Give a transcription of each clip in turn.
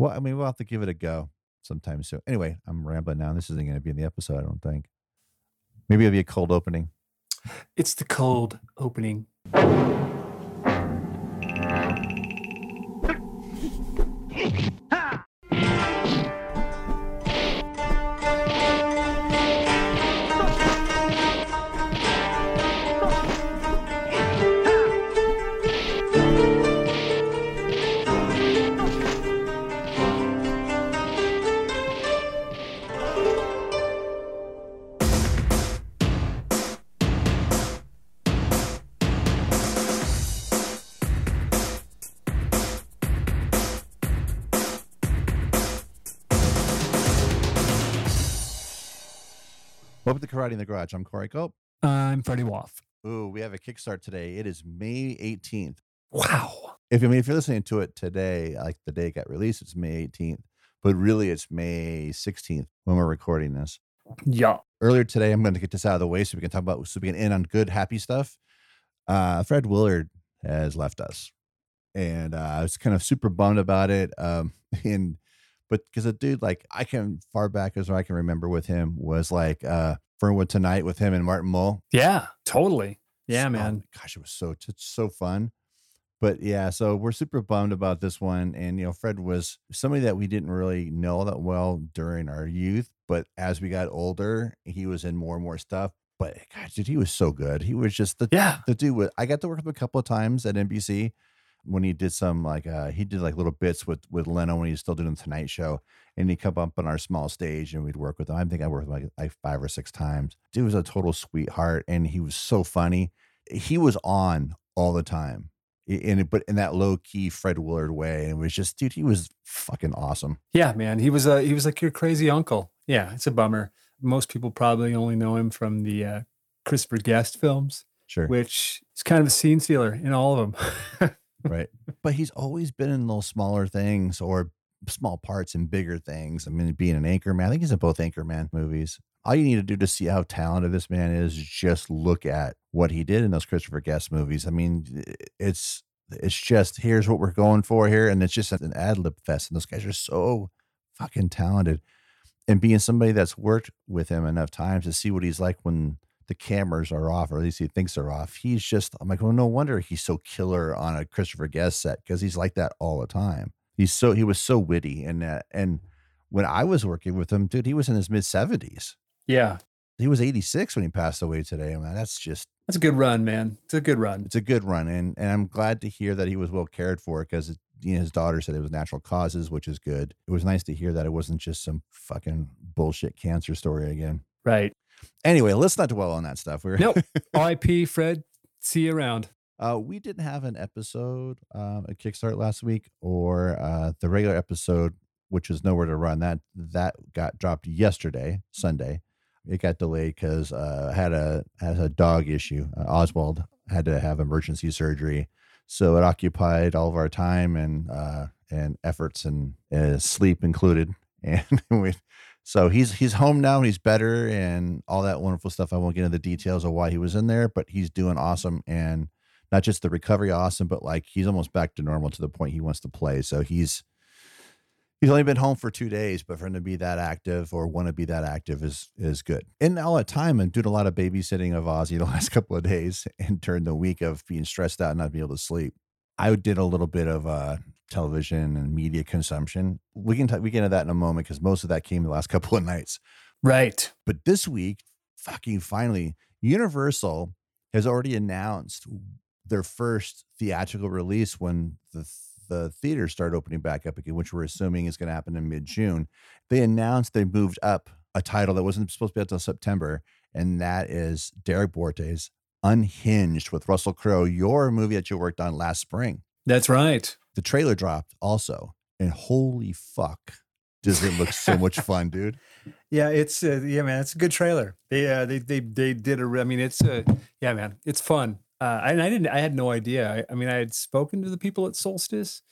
well, I mean, we'll have to give it a go sometime soon. Anyway, I'm rambling now. This isn't going to be in the episode, I don't think. Maybe it'll be a cold opening. It's the cold opening. Karate in the Garage. I'm Corey Cope. I'm Freddie Woff. Ooh, we have a Kickstart today. It is May 18th. Wow. If I mean, if you're listening to it today, like the day it got released, it's May 18th, but really it's May 16th when we're recording this. Yeah. Earlier today, I'm going to get this out of the way so we can talk about so we can end on good, happy stuff. Uh, Fred Willard has left us, and uh, I was kind of super bummed about it. Um, and but because a dude like I can far back as I can remember with him was like uh Fernwood Tonight with him and Martin Mull. Yeah. Totally. Yeah, oh So- man. gosh, it was so it's so fun. But yeah, so we're super bummed about this one. And you know, Fred was somebody that we didn't really know that well during our youth, but as we got older, he was in more and more stuff. But gosh, dude, he was so good. He was just the Yeah. the dude with I got to work with him a couple of times at NBC when he did some like uh he did like little bits with with Leno when he was still doing the Tonight Show, and he'd come up on our small stage and we'd work with him. I think I worked with him like, like five or six times. Dude was a total sweetheart, and he was so funny. He was on all the time, in but in that low key Fred Willard way, and it was just dude, he was fucking awesome. Yeah, man. He was uh he was like your crazy uncle. Yeah, it's a bummer. Most people probably only know him from the uh Christopher Guest films, Sure, which is kind of a scene stealer in all of them. right. But he's always been in those smaller things or small parts in bigger things. I mean, being an anchorman, I think he's in both anchorman movies. All you need to do to see how talented this man is, is just look at what he did in those Christopher Guest movies. I mean, it's it's just here's what we're going for here, and it's just an ad lib fest. And those guys are so fucking talented. And being somebody that's worked with him enough times to see what he's like when the cameras are off, or at least he thinks they're off. He's just, I'm like, well, no wonder he's so killer on a Christopher Guest set because he's like that all the time. He's so, he was so witty. And, uh, and when I was working with him, dude, he was in his mid 70s. yeah. He was 86 when he passed away today. I mean, that's just, That's a good run, man. It's a good run. it's a good run. And, and I'm glad to hear that he was well cared for because you know, his daughter said it was natural causes, which is good. It was nice to hear that it wasn't just some fucking bullshit cancer story again. Right. Anyway, let's not dwell on that stuff. We're Nope. IP Fred. See you around. Uh, we didn't have an episode um, at Kickstart last week, or uh, the regular episode, which was nowhere to run. That that got dropped yesterday, Sunday. It got delayed because uh, had a had a dog issue. Uh, Oswald had to have emergency surgery, so it occupied all of our time and uh, and efforts and uh, sleep included. And we, so he's he's home now. He's better and all that wonderful stuff. I won't get into the details of why he was in there, but he's doing awesome and not just the recovery awesome, but like he's almost back to normal to the point he wants to play. So he's he's only been home for two days, but for him to be that active or want to be that active is is good. And all that time and doing a lot of babysitting of Ozzy the last couple of days and during the week of being stressed out and not being able to sleep. I did a little bit of uh television and media consumption. We can t- we get into that in a moment because most of that came the last couple of nights. Right. But this week, fucking finally, Universal has already announced their first theatrical release when the the theaters start opening back up again, which we're assuming is going to happen in mid June. They announced they moved up a title that wasn't supposed to be out until September, and that is Derrick Borte's Unhinged with Russell Crowe, your movie that you worked on last spring. That's right. The trailer dropped also, and holy fuck, does it look so much fun, dude? Yeah, it's uh, yeah, man. It's a good trailer. They uh, they they they did a. I mean, it's uh, yeah, man. It's fun. Uh, and I didn't. I had no idea. I, I mean, I had spoken to the people at Solstice,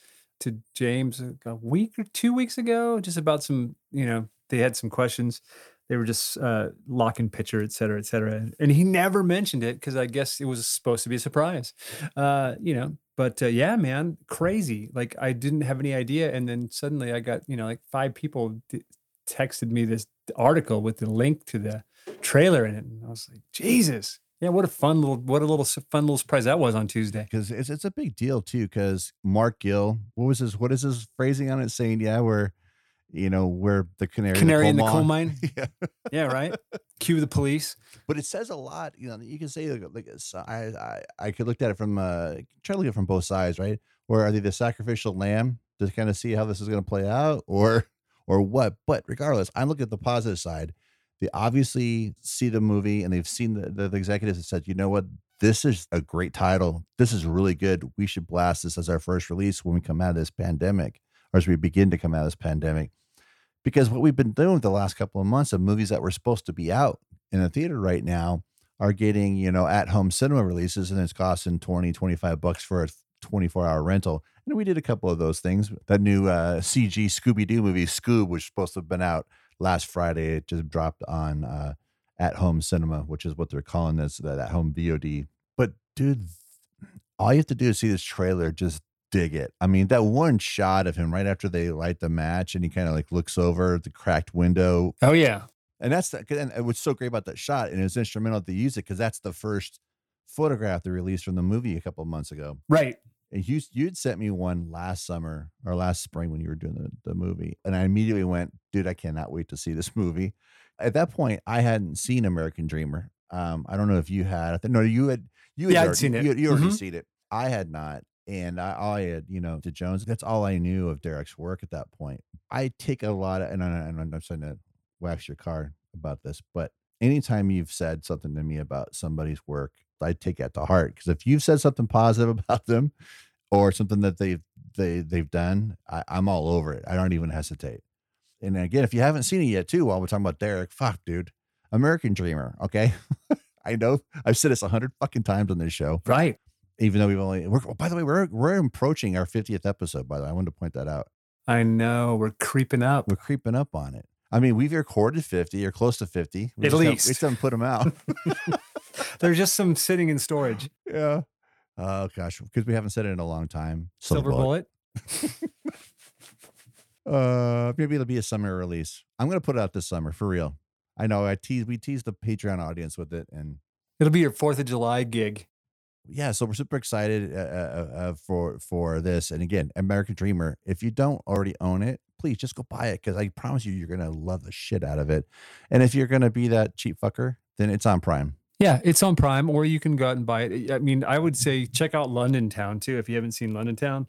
to James a week or two weeks ago, just about some. You know, they had some questions. They were just uh, locking pitcher, et cetera, et cetera. And he never mentioned it because I guess it was supposed to be a surprise. Uh, you know, But uh, yeah, man, crazy. Like I didn't have any idea, and then suddenly I got you know like five people d- texted me this article with the link to the trailer in it, and I was like, Jesus. Yeah, what a fun little, what a little fun little surprise that was on Tuesday. because it's it's a big deal too. Because Mark Gill, what was his what is his phrasing on it? Saying, yeah, we're you know we're the canary, Canary in the coal coal mine." mine. yeah, Yeah, right. Cue the police. but it says a lot. You know, you can say like, like it's- I I I could look at it from uh try to look at it from both sides, right? Or are they the sacrificial lamb to kind of see how this is going to play out, or or what? But regardless, I'm looking at the positive side. They obviously see the movie and they've seen the, the, the executives that said, you know what, this is a great title. This is really good. We should blast this as our first release when we come out of this pandemic, or as we begin to come out of this pandemic. Because what we've been doing the last couple of months of movies that were supposed to be out in the theater right now are getting, you know, at home cinema releases and it's costing 20, 25 bucks for a 24 hour rental. And we did a couple of those things. That new uh, CG Scooby Doo movie, Scoob, which was supposed to have been out last Friday. It just dropped on uh, at home cinema, which is what they're calling this, that at home VOD. But dude, all you have to do is see this trailer, just dig it. I mean, that one shot of him right after they light the match and he kind of like looks over the cracked window. Oh yeah. And that's the, and what's so great about that shot, and it was instrumental to use it because that's the first photograph they released from the movie a couple of months ago. Right. And you you'd sent me one last summer or last spring when you were doing the, the movie. And I immediately went, dude, I cannot wait to see this movie. At that point, I hadn't seen American Dreamer. Um, I don't know if you had. No, you had you had Yeah, I'd seen it. You, you already Mhm. seen it. I had not. And I, I had, you know, to Jones, that's all I knew of Derrick's work at that point. I take a lot of, and, I, I'm not trying to wax your car about this, but anytime you've said something to me about somebody's work, I take that to heart. Because if you've said something positive about them or something that they've they they've done, I, I'm all over it. I don't even hesitate. And again, if you haven't seen it yet, too, while we're talking about Derek, fuck, dude, American Dreamer. Okay, I know I've said this a hundred fucking times on this show, Right. Even though we've only. We're, by the way, we're we're approaching our 50th episode. By the way, I wanted to point that out. I know. We're creeping up. We're creeping up on it. I mean, we've recorded 50 or close to 50. We At we least. just haven't put them out. There's just some sitting in storage. yeah. Oh gosh, because we haven't said it in a long time. Silver bullet. Uh, maybe it'll be a summer release. I'm gonna put it out this summer for real. I know I tease we tease the Patreon audience with it, and It'll be your Fourth of July gig. Yeah, so we're super excited uh, uh, uh, for for this. And again, American Dreamer. If you don't already own it, please just go buy it because I promise you, you're gonna love the shit out of it. And if you're gonna be that cheap fucker, then it's on Prime. Yeah, it's on Prime, or you can go out and buy it. I mean, I would say check out London Town too if you haven't seen London Town.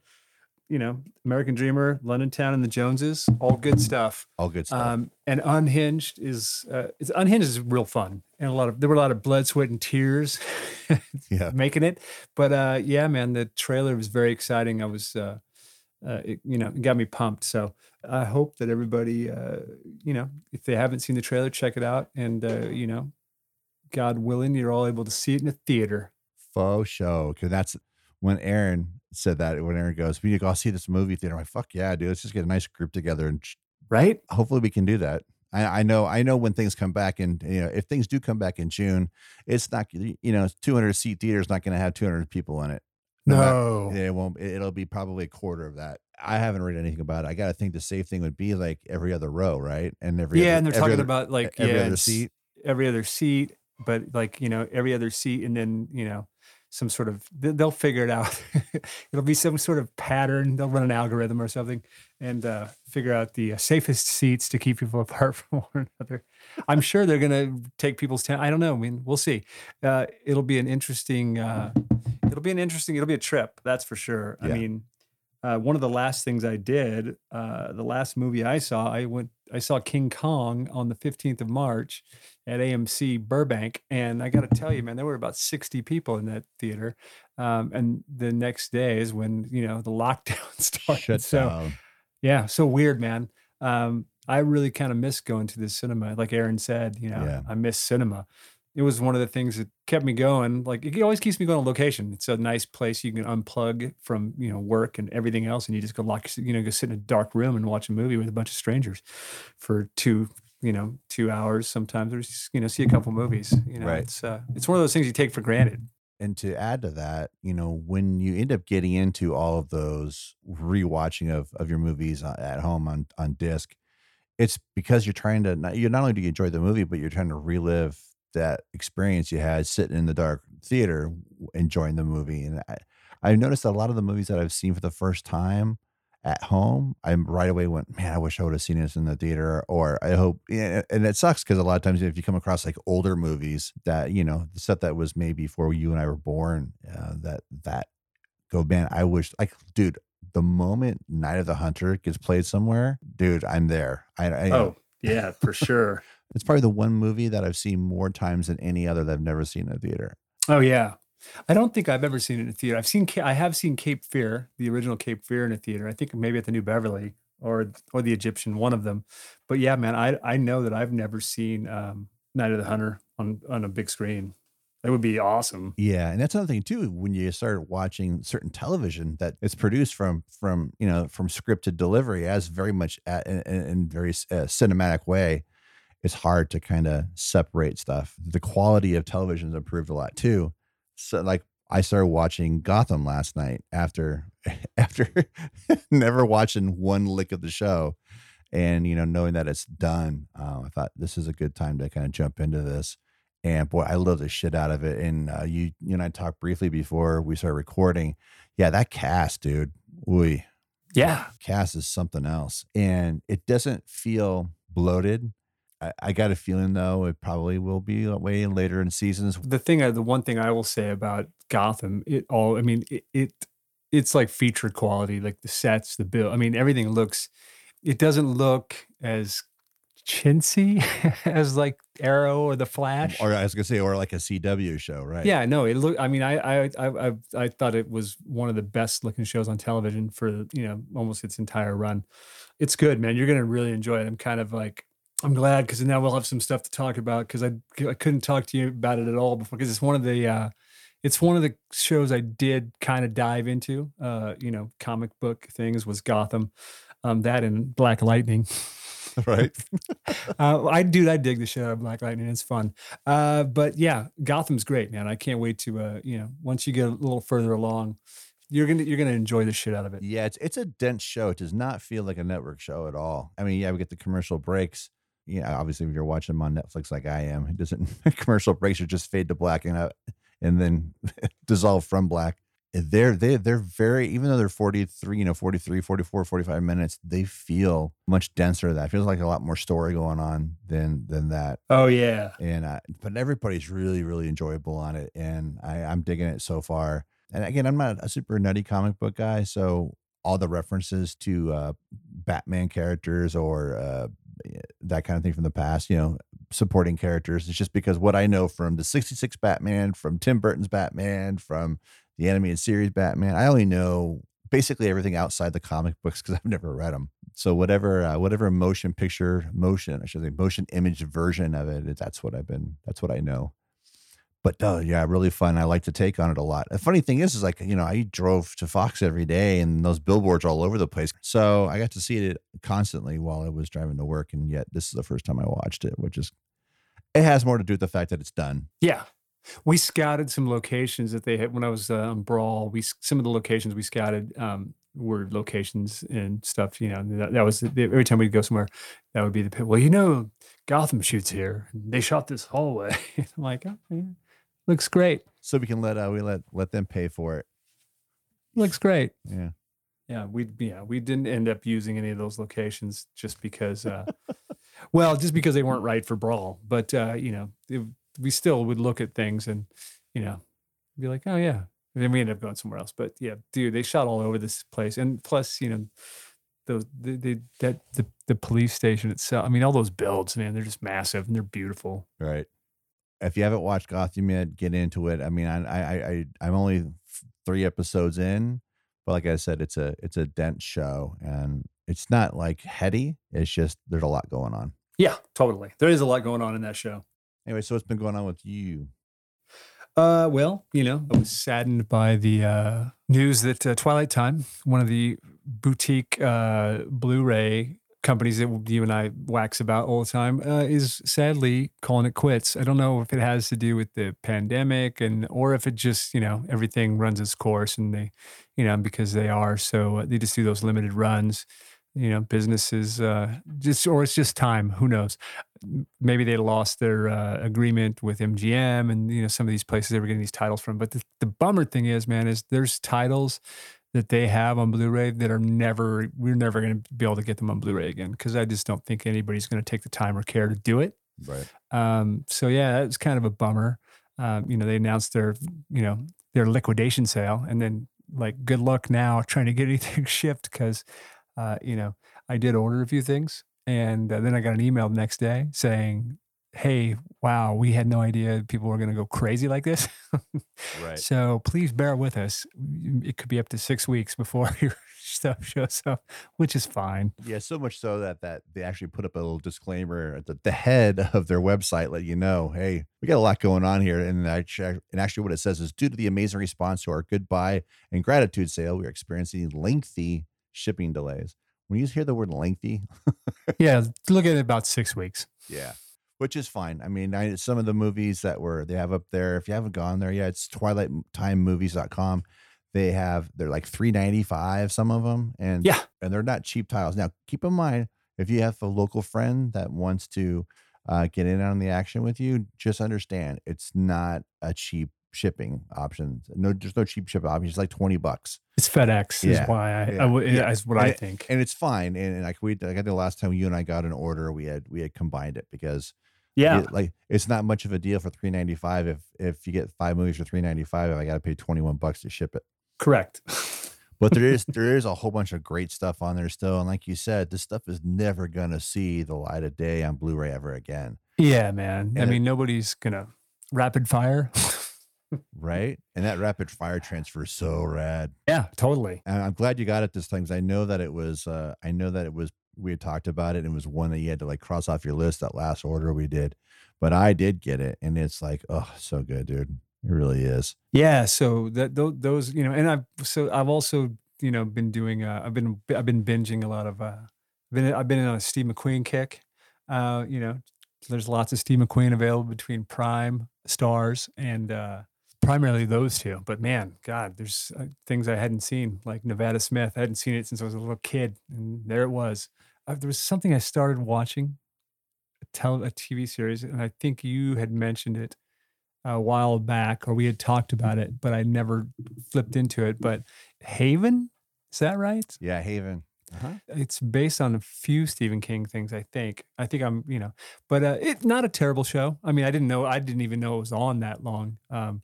You know, American Dreamer, London Town, and the Joneses, all good stuff. All good stuff. Um, and Unhinged is uh, it's, Unhinged is real fun, and a lot of there were a lot of blood, sweat, and tears yeah, making it. But uh, yeah, man, the trailer was very exciting. I was, uh, uh, it, you know, it got me pumped. So I hope that everybody, uh, you know, if they haven't seen the trailer, check it out, and uh, you know, God willing, you're all able to see it in a theater. faux show. Because that's when Aaron said that. When Aaron goes, "We need to go see this movie theater." I'm like, "Fuck yeah, dude! Let's just get a nice group together and Right? hopefully we can do that. I, I know, I know when things come back and you know, if things do come back in June, it's not, you know, 200 seat theater is not going to have 200 people in it. No. It won't, it- it'll be probably a quarter of that. I haven't read anything about it. I got to think the safe thing would be like every other row, right? And every, yeah, other- and they're talking other- about like every yeah, other seat. every other seat, but like you know, every other seat, and then you know, some sort of they- they'll figure it out. It'll be some sort of pattern. They'll run an algorithm or something and uh, figure out the uh, safest seats to keep people apart from one another. I'm sure they're gonna take people's time. I don't know. I mean, we'll see. Uh, it'll be an interesting. Uh, it'll be an interesting. It'll be a trip. That's for sure. I mean. Uh, one of the last things I did, uh, the last movie I saw, I went, I saw King Kong on the 15th of March at AMC Burbank, and I got to tell you, man, there were about 60 people in that theater. Um, and the next day is when you know the lockdown started. Shut so down. yeah, so weird, man. Um, I really kind of miss going to the cinema, like Aaron said. You know, Yeah. I miss cinema. It was one of the things that kept me going. Like it always keeps me going on location. It's a nice place you can unplug from you know work and everything else, and you just go lock, you know, go sit in a dark room and watch a movie with a bunch of strangers for two, you know, two hours sometimes, or just, you know, see a couple movies. You know, Right. it's uh, it's one of those things you take for granted. and to add to that, you know, when you end up getting into all of those rewatching of of your movies uh, at home on on disc, it's because you're trying to not, you not only do you enjoy the movie, but you're trying to relive that experience you had sitting in the dark theater enjoying the movie. And I, I've noticed that a lot of the movies that I've seen for the first time at home, I'm right away went, man, I wish I would have seen this in the theater. Or I hope, and it sucks because a lot of times if you come across like older movies that you know the stuff that was made before you and I were born, uh, that that go, man, I wish, like, dude, the moment Night of the Hunter gets played somewhere, dude, I'm there. I, I oh yeah, for sure. it's probably the one movie that I've seen more times than any other that I've never seen in a theater. Oh yeah, I don't think I've ever seen it in a theater. I've seen I have seen Cape Fear, the original Cape Fear in a theater. I think maybe at the New Beverly or or the Egyptian, one of them. But yeah, man, I I know that I've never seen um, Night of the Hunter on on a big screen. That would be awesome. Yeah, and that's another thing too. When you start watching certain television that it's produced from from you know from script to delivery as very much at, in, in very uh, cinematic way, it's hard to kind of separate stuff. The quality of television has improved a lot too so like I started watching Gotham last night after after never watching one lick of the show, and you know knowing that it's done, uh, I thought this is a good time to kind of jump into this. And boy, I love the shit out of it. And uh, you you and I talked briefly before we started recording. Yeah, that cast, dude. We yeah, cast is something else, and it doesn't feel bloated I, I got a feeling though it probably will be way later in seasons. The thing, uh, the one thing I will say about Gotham, it all, I mean, it, it it's like feature quality, like the sets, the bill. I mean, everything looks. It doesn't look as chintzy as like Arrow or The Flash. Or I was gonna say, or like a CW show, right? Yeah, no, it look. I mean, I I I I thought it was one of the best looking shows on television for you know almost its entire run. It's good, man. You're gonna really enjoy it. I'm kind of like I'm glad because now we'll have some stuff to talk about because I I couldn't talk to you about it at all before because it's one of the uh, it's one of the shows I did kind of dive into. Uh, you know, comic book things was Gotham, um, that and Black Lightning. right. uh, I do. I dig the show Black Lightning. It's fun. Uh, but yeah, Gotham's great, man. I can't wait to uh, you know once you get a little further along, you're gonna you're gonna enjoy the shit out of it. Yeah, it's it's a dense show. It does not feel like a network show at all. I mean, yeah, we get the commercial breaks yeah, obviously if you're watching them on Netflix like I am, it doesn't commercial breaks are just fade to black and out and then dissolve from black. They're they they're very even though they're 43, you know, 43, 44, 45 minutes, they feel much denser. That feels like a lot more story going on than than that. Oh yeah. And uh, but everybody's really really enjoyable on it and I I'm digging it so far. And again, I'm not a super nutty comic book guy, so all the references to uh, Batman characters or uh, that kind of thing from the past, you know, supporting characters. It's just because what I know from the 66 Batman, from Tim Burton's Batman, from the animated series Batman, I only know basically everything outside the comic books because I've never read them. So whatever, uh, whatever motion picture, motion, I should say, motion image version of it, that's what I've been, that's what I know but uh, yeah, really fun. I like to take on it a lot. The funny thing is, is like you know, I drove to Fox every day, and those billboards all over the place. So I got to see it constantly while I was driving to work, and yet this is the first time I watched it, which is it has more to do with the fact that it's done. Yeah, we scouted some locations that they had when I was uh, on Brawl. We some of the locations we scouted um, were locations and stuff. You know, that, that was every time we'd go somewhere, that would be the pit well, you know, Gotham shoots here. They shot this hallway. I'm like, oh, yeah Looks great. So we can let uh we let let them pay for it. Looks great. Yeah. Yeah, we yeah, we didn't end up using any of those locations just because uh well, just because they weren't right for brawl, but uh, you know, it, we still would look at things and you know, be like, "Oh yeah." And then we end up going somewhere else. But yeah, dude, they shot all over this place. And plus, you know, those the, the that the the police station itself. I mean, all those builds, man, they're just massive and they're beautiful. Right if you haven't watched Gotham yet, get into it. I mean, I I, I I'm only three episodes in, but like I said, it's a it's a dense show, and it's not like heady. It's just there's a lot going on. Yeah, totally. There is a lot going on in that show. Anyway, so what's been going on with you? Uh, well, you know, I was saddened by the uh, news that uh, Twilight Time, one of the boutique uh, Blu-ray companies that you and I wax about all the time uh, is sadly calling it quits. I don't know if it has to do with the pandemic and or if it just you know everything runs its course and they you know because they are so uh, they just do those limited runs. You know, businesses uh, just or it's just time. Who knows? Maybe they lost their uh, agreement with MGM and you know some of these places they were getting these titles from. But the, the bummer thing is, man, is there's titles that they have on Blu-ray that are never we're never going to be able to get them on Blu-ray again because I just don't think anybody's going to take the time or care to do it. Right. Um, so yeah, it's kind of a bummer. Um, you know, they announced their you know their liquidation sale, and then like good luck now trying to get anything shipped because uh, you know I did order a few things, and uh, then I got an email the next day saying hey, wow, we had no idea people were going to go crazy like this. Right. So please bear with us. Mm, it could be up to six weeks before your stuff shows up, which is fine. Yeah, so much so that that they actually put up a little disclaimer at the, the head of their website, let you know, hey, we got a lot going on here. And actually, and actually, what it says is due to the amazing response to our goodbye and gratitude sale, we're experiencing lengthy shipping delays. When you hear the word lengthy, yeah, look at it about six weeks. Yeah which is fine. I mean, I, some of the movies that were they have up there. If you haven't gone there yet, it's twilighttimemovies.com. They have they're like three ninety five. Some of them, and yeah, and they're not cheap tiles. Now, keep in mind if you have a local friend that wants to uh, get in on the action with you, just understand it's not a cheap shipping option. No, there's no cheap shipping option. It's like twenty bucks. It's FedEx Yeah, is why I, yeah, I yeah. is what And I it- think. and it's fine. And, and like we, like I think the last time you and I got an order, we had we had combined it because yeah, it- like it's not much of a deal for three ninety five if if you get five movies for three ninety five. I got to pay twenty one bucks to ship it. correct. But there is there is a whole bunch of great stuff on there still, and like you said, this stuff is never gonna see the light of day on Blu ray ever again, yeah, man. I And it- mean, nobody's gonna rapid fire. right? And that rapid fire transfer is so rad. yeah, totally. And I'm glad you got it this time because I know that it was uh I know that it was we had talked about it and it was one that you had to like cross off your list that last order we did. But I did get it and it's like, oh, so good, dude. It really is. Yeah, so that those you know, and I've so I've also you know been doing uh, I've been I've been binging a lot of uh been I've been on a Steve McQueen kick. Uh, you know, there's lots of Steve McQueen available between Prime, Starz, and uh primarily those two. But man, God, there's uh, things I hadn't seen like Nevada Smith. I hadn't seen it since I was a little kid, and there it was. Uh, there was something I started watching, a, tele, a TV series, and I think you had mentioned it a while back, or we had talked about it, but I never flipped into it. But Haven, is that right? Yeah, Haven. Uh-huh. It's based on a few Stephen King things, I think. I think I'm, you know, but uh, it's not a terrible show. I mean, I didn't know, I didn't even know it was on that long. Um,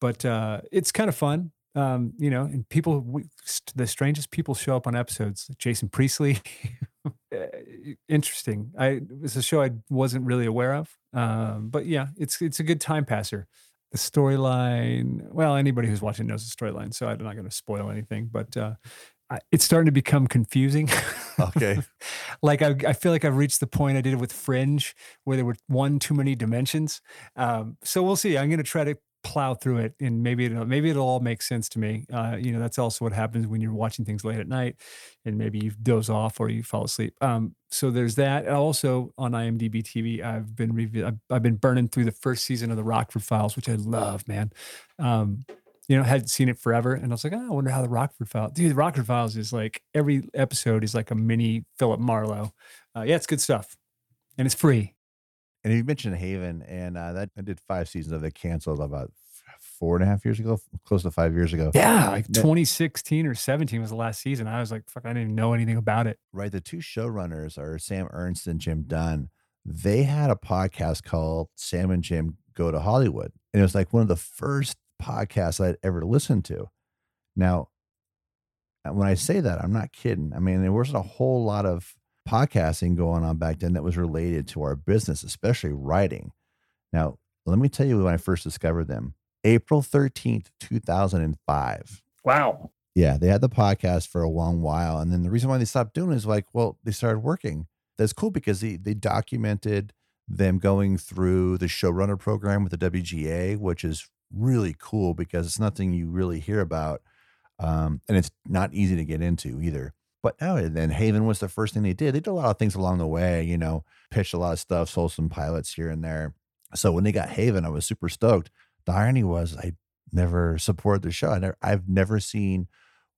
but uh, it's kind of fun. Um, you know, and people, we, st- the strangest people show up on episodes. Jason Priestley, interesting. I it's a show I wasn't really aware of. Um, but yeah, it's it's a good time passer. The storyline, well, anybody who's watching knows the storyline, so I'm not going to spoil anything. But uh, I, it's starting to become confusing. Okay. like I, I feel like I've reached the point I did it with Fringe, where there were one too many dimensions. Um, so we'll see. I'm going to try to plow through it, and maybe it'll maybe it'll all make sense to me. Uh, you know, that's also what happens when you're watching things late at night, and maybe you doze off or you fall asleep. Um, so there's that. Also on IMDb TV, I've been revi- I've, I've been burning through the first season of the Rockford Files, which I love, man. Um, you know, I hadn't seen it forever, and I was like, oh, I wonder how the Rockford Files. Dude, the Rockford Files is like every episode is like a mini Philip Marlowe. Uh, yeah, it's good stuff, and it's free. And you mentioned Haven, and uh, that I did five seasons of it. Canceled about four and a half years ago, close to five years ago. Yeah, like 2016 or 17 was the last season. I was like, fuck, I didn't know anything about it. right? The two showrunners are Sam Ernst and Jim Dunn. They had a podcast called Sam and Jim Go to Hollywood. And it was like one of the first podcasts I'd ever listened to. Now, uh, when I say that, I'm not kidding. I mean, there wasn't a whole lot of podcasting going on back then that was related to our business, especially writing. Now, let me tell you when I first discovered them April 13th, 2005. Wow. Yeah, they had the podcast for a long while. And then the reason why they stopped doing it is like, well, they started working. That's cool because they, they documented them going through the showrunner program with the WGA, which is really cool because it's nothing you really hear about. Um, and it's not easy to get into either. But no, and then Haven was the first thing they did. They did a lot of things along the way, you know, pitched a lot of stuff, sold some pilots here and there. So when they got Haven, I was super stoked. The irony was I never supported the show. I never, I've never seen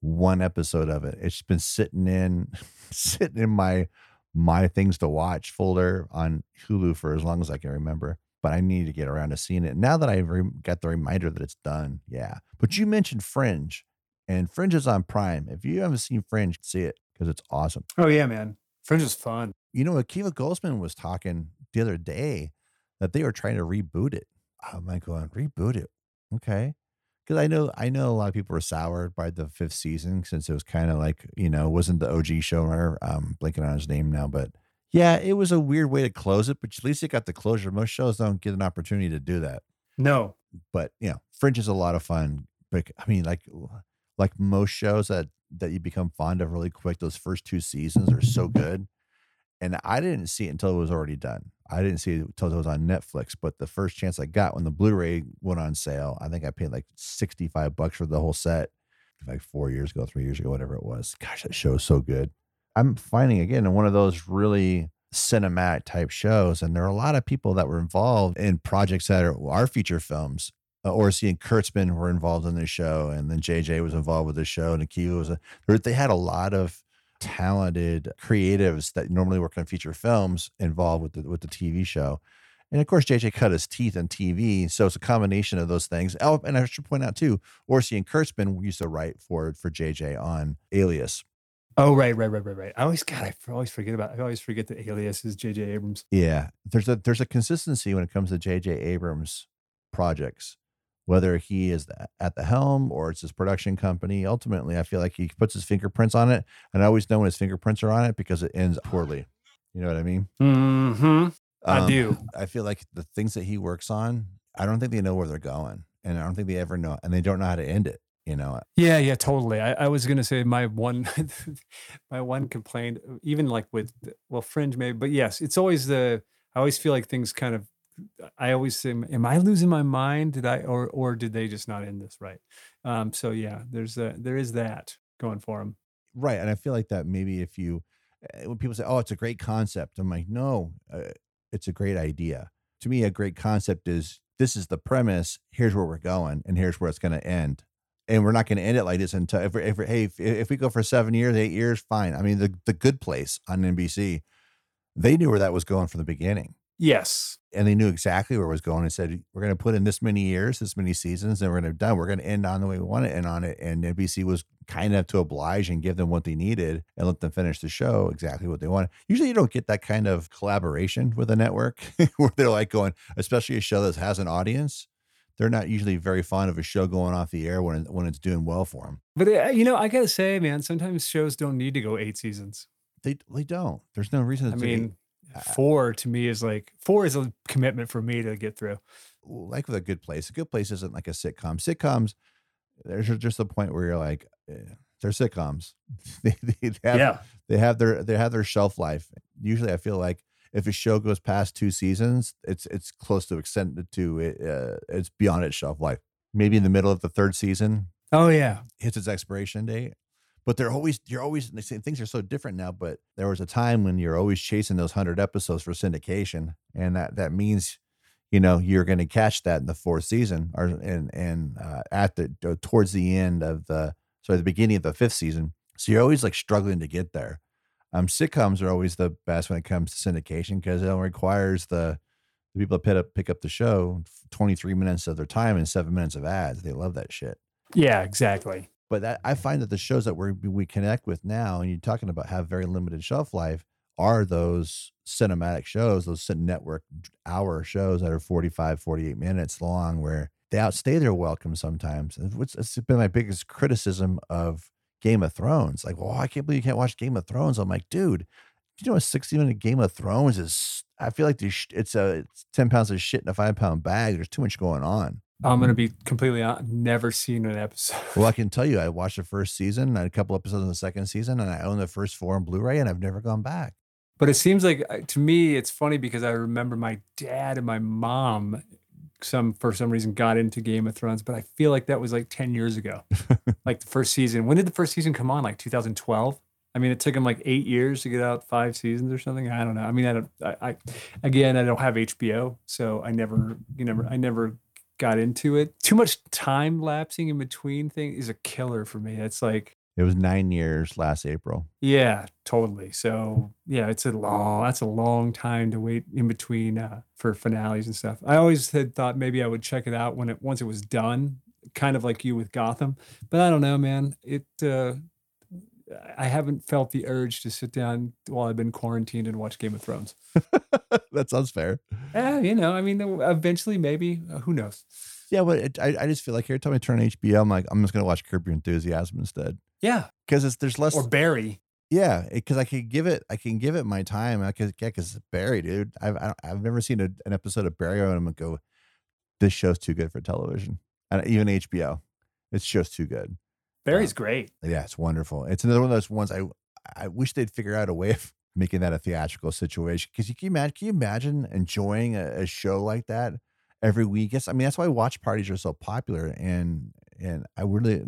one episode of it. It's been sitting in sitting in my my things to watch folder on Hulu for as long as I can remember. But I need to get around to seeing it. Now that I've re- got the reminder that it's done, yeah. But you mentioned Fringe, and Fringe is on Prime. If you haven't seen Fringe, see it because it's awesome. Oh yeah, man. Fringe is fun. You know, Akiva Goldsman was talking the other day that they were trying to reboot it. I'm like going, reboot it. Okay because I know I know a lot of people were soured by the fifth season since it was kind of like you know wasn't the OG showrunner. Um, blinking on his name now, but yeah, it was a weird way to close it. But at least it got the closure. Most shows don't get an opportunity to do that. No, but you know, Fringe is a lot of fun. But I mean, like like most shows that that you become fond of really quick. Those first two seasons are so good, and I didn't see it until it was already done. I didn't see it until it was on Netflix, but the first chance I got when the Blu-ray went on sale, I think I paid like 65 bucks for the whole set like four years ago, three years ago, whatever it was. Gosh, that show is so good. I'm finding again one of those really cinematic type shows, and there are a lot of people that were involved in projects that are, are feature films. Uh, Orci and Kurtzman were involved in the show, and then JJ was involved with the show, and Akiva was. A, they had a lot of talented creatives that normally work on feature films involved with the with the TV show. And of course, JJ cut his teeth on TV, so it's a combination of those things. Oh, and I should point out too, Orci and Kurtzman used to write for for JJ on Alias. Oh right, right, right, right, right. I always God, I always forget about. I always forget that Alias is JJ Abrams. Yeah, there's a there's a consistency when it comes to JJ Abrams projects whether he is at the helm or it's his production company. Ultimately, I feel like he puts his fingerprints on it, and I always know when his fingerprints are on it because it ends poorly. You know what I mean? Hmm. Um, I do. I feel like the things that he works on, I don't think they know where they're going, and I don't think they ever know, and they don't know how to end it. You know? Yeah, yeah, totally. I, I was gonna say my one, my one complaint, even like with well, Fringe maybe, but yes, it's always the. I always feel like things kind of I always say, am I losing my mind? Did I, or, or did they just not end this right? Um, so yeah, there's a, there is that going for them. Right. And I feel like that maybe if you, eh, when people say, oh, it's a great concept, I'm like, no, uh, it's a great idea. To me, a great concept is this is the premise. Here's where we're going, and here's where it's going to end. And we're not going to end it like this until if, if hey if, if we go for seven years, eight years, fine. I mean, the the Good Place on NBC, they knew where that was going from the beginning. Yes. And they knew exactly where it was going and said, we're going to put in this many years, this many seasons, and we're going to done. We're going to end on the way we want to end on it. And NBC was kind of to oblige and give them what they needed and let them finish the show exactly what they wanted. Usually you don't get that kind of collaboration with a network where they're like going, especially a show that has an audience. They're not usually very fond of a show going off the air when when it's doing well for them. But uh, you know, I gotta say, man, sometimes shows don't need to go eight seasons. They they don't. There's no reason. I mean, four to me is like four is a commitment for me to get through. Like with a good place, a good place isn't like a sitcom. Sitcoms, there's just a point where you're like, eh, they're sitcoms. they, they have, yeah, they have their they have their shelf life. Usually, I feel like if a show goes past two seasons, it's it's close to extended to it. Uh, it's beyond its shelf life. Maybe in the middle of the third season. Oh yeah, hits its expiration date but they're always you're always things are so different now but there was a time when you're always chasing those 100 episodes for syndication and that that means you know you're going to catch that in the fourth season or and and uh, at the uh, towards the end of the so the beginning of the fifth season. So you're always like struggling to get there. Um sitcoms are always the best when it comes to syndication because it requires the the people that pick up pick up the show 23 minutes of their time and seven minutes of ads. They love that shit. Yeah exactly but that, I find that the shows that we we connect with now, and you're talking about have very limited shelf life, are those cinematic shows, those network hour shows that are 45, 48 minutes long, where they outstay their welcome sometimes. It's, it's been my biggest criticism of Game of Thrones. Like, well, I can't believe you can't watch Game of Thrones. I'm like, dude, you know, a 60 minute Game of Thrones is, I feel like it's a it's 10 pounds of shit in a five pound bag. There's too much going on. I'm gonna be completely honest. Never seen an episode. Well, I can tell you, I watched the first season, and a couple episodes in the second season, and I own the first four on Blu-ray, and I've never gone back. But it seems like uh, to me, it's funny because I remember my dad and my mom, some for some reason, got into Game of Thrones, but I feel like that was like ten years ago, like the first season. When did the first season come on? Like 2012. I mean, it took them like eight years to get out five seasons or something. I don't know. I mean, I don't. I, I again, I don't have HBO, so I never, you never, I never got into it. Too much time lapsing in between thing is a killer for me. It's like It was nine years last April. yeah, totally. So yeah, it's a long. That's a long time to wait in between uh, for finales and stuff. I always had thought maybe I would check it out when it once it was done, kind of like you with Gotham. But I don't know, man. It. Uh, I haven't felt the urge to sit down while I've been quarantined and watch Game of Thrones. that sounds fair. Yeah, you know, I mean, eventually, maybe. Uh, who knows? Yeah, but it, I, I just feel like every time I turn on HBO, I'm like, I'm just gonna watch Curb Your Enthusiasm instead Yeah, because it's there's less. or Barry. yeah, because I can give it, I can give it my time. I can, yeah, because Barry, dude, I've I don't, I've never seen a, an episode of Barry and I'm gonna go, this show's too good for television, and even HBO, it's just too good. Barry's great. Yeah, it's wonderful. It's another one of those ones I I wish they'd figure out a way of making that a theatrical situation. Because you can imagine, can you imagine enjoying a, a show like that every week? Yes, I mean that's why watch parties are so popular, and and I really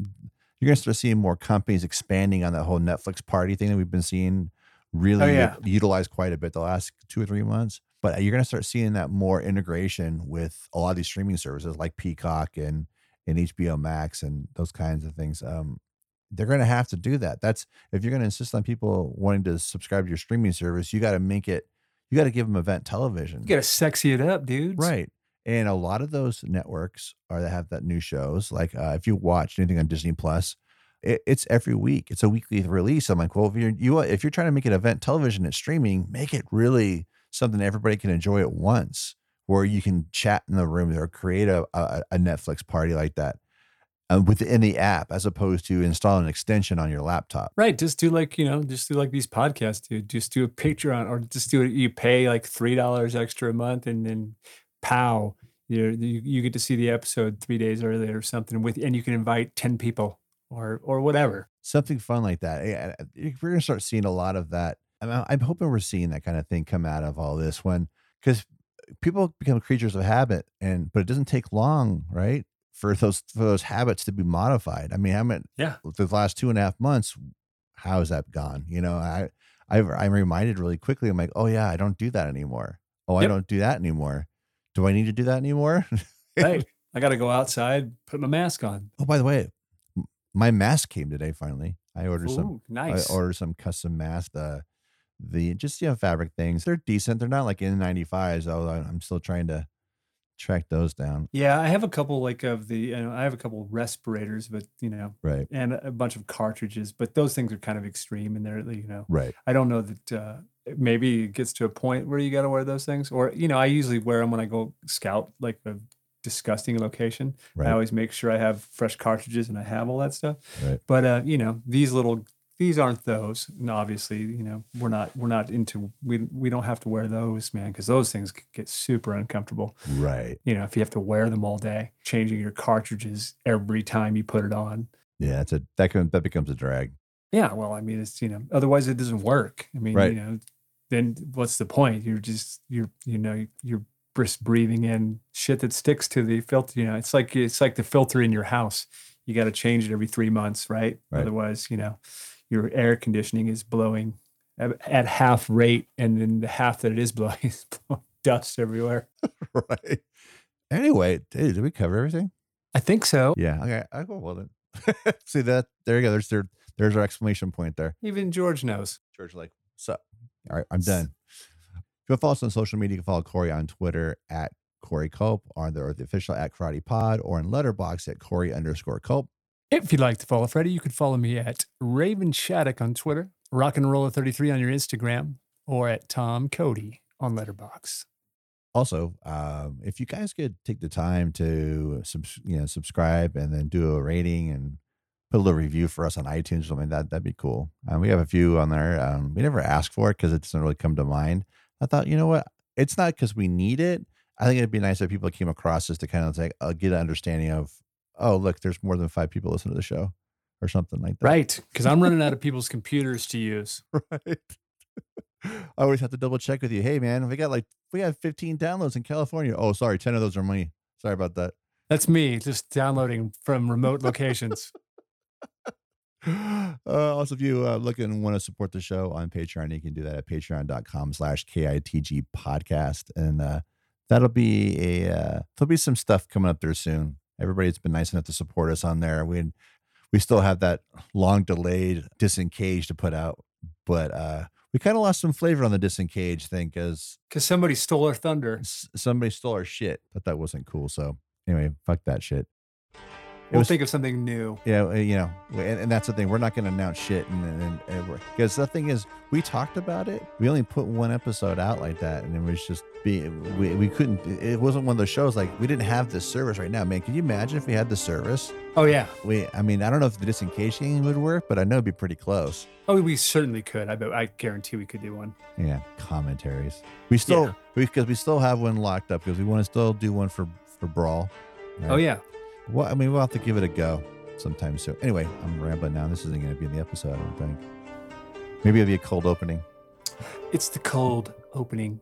you're gonna start seeing more companies expanding on that whole Netflix party thing that we've been seeing oh, really Oh, yeah. utilized quite a bit the last two or three months. But you're gonna start seeing that more integration with a lot of these streaming services like Peacock and and HBO Max and those kinds of things. Um, they're going to have to do that. That's if you're going to insist on people wanting to subscribe to your streaming service, you got to make it. You got to give them event television, You gotta sexy it up, dude. right? And a lot of those networks are that have that new shows. Like uh, if you watch anything on Disney Plus, it, it's every week. It's a weekly release. I'm like, well, if you're you if you're trying to make it event television at streaming, make it really something everybody can enjoy at once, where you can chat in the room or create a a, a Netflix party like that uh, within the app, as opposed to install an extension on your laptop. Right. Just do like, you know, just do like these podcasts, dude. Just do a Patreon or just do it. You pay like $3 extra a month and then pow, you you, you get to see the episode three days earlier or something with, and you can invite 10 people or, or whatever. something fun like that. Yeah, We're gonna start seeing a lot of that. I'm, I'm hoping we're seeing that kind of thing come out of all this when because people become creatures of habit, and but it doesn't take long, right, for those for those habits to be modified. I mean, I mean, Yeah. the last two and a half months, how has that gone? You know, I I've, I'm reminded really quickly. I'm like, oh yeah, I don't do that anymore. Oh, I don't do that anymore. Do I need to do that anymore? Right. I got to go outside, put my mask on. oh, by the way, my mask came today. Finally, I ordered some nice. I ordered some custom mask. The the just you know fabric things. They're decent. They're not like N95s. Although I'm still trying to track those down. yeah. I have a couple like of the, you know, I have a couple respirators, but, you know, Right. and a bunch of cartridges, but those things are kind of extreme and they're, you know, Right. I don't know that uh, maybe it gets to a point where you got to wear those things, or you know, I usually wear them when I go scout like a disgusting location. Right. I always make sure I have fresh cartridges and I have all that stuff. Right. But uh, you know, these little these aren't those. And obviously, you know, we're not we're not into we we don't have to wear those, man, because those things get super uncomfortable. Right. You know, if you have to wear them all day, changing your cartridges every time you put it on. Yeah. That's a that can that becomes a drag. Yeah, well, I mean, it's you know, otherwise it doesn't work. I mean, Right. you know, then what's the point? You're just you're you know you're just breathing in shit that sticks to the filter. You know, it's like it's like the filter in your house. You got to change it every three months, right? Right. Otherwise, you know, your air conditioning is blowing at, at half rate, and then the half that it is blowing is blowing dust everywhere. right. Anyway, dude, did we cover everything? I think so. Yeah. Okay. I go well then. See that? There you go. There's their there's our exclamation point there. Even George knows. George like, so all right, I'm done. If you want to follow us on social media, you can follow Corey on Twitter at Corey Cope, on the, or the official at Karate Pod, or in Letterboxd at Corey underscore Culp. If you'd like to follow Freddie, you can follow me at Raven Shattuck on Twitter, Rock and Roller 33 on your Instagram, or at Tom Cody on Letterboxd. Also, um, if you guys could take the time to you know subscribe and then do a rating and put a little review for us on iTunes or something, that that'd be cool. Um, we have a few on there. Um, we never ask for it because it doesn't really come to mind. I thought, you know what? It's not because we need it. I think it'd be nice if people came across this to kind of like uh, get an understanding of, oh, look, there's more than five people listen to the show, or something like that. Right. Because I'm running out of people's computers to use. right. I always have to double check with you. Hey, man, we got like we have 15 downloads in California. Oh, sorry, 10 of those are me. Sorry about that. That's me just downloading from remote locations. uh, also, if you uh, look and want to support the show on Patreon, you can do that at patreon.com slash KITG podcast. And uh, that'll be a, uh, there'll be some stuff coming up there soon. Everybody's been nice enough to support us on there. We, we still have that long delayed disengage to put out, but uh, we kind of lost some flavor on the disengage thing because Because somebody stole our thunder. s- somebody stole our shit. Thought that wasn't cool. So anyway, fuck that shit. It We'll was- think of something new. Yeah, uh, you know, and, and that's the thing. We're not going to announce shit, and because the thing is, we talked about it. We only put one episode out like that, and it was just be we, we couldn't. It wasn't one of those shows like we didn't have this service right now. Man, can you imagine if we had the service? Oh yeah. We, I mean, I don't know if the disengaging would work, but I know it'd be pretty close. Oh, we certainly could. I bet. I guarantee we could do one. Yeah, commentaries. We still Yeah. because we still have one locked up because we want to still do one for for brawl. Oh yeah. Well, I mean, we'll have to give it a go sometime soon. Anyway, I'm rambling now. This isn't going to be in the episode, I don't think. Maybe it'll be a cold opening. It's the cold opening.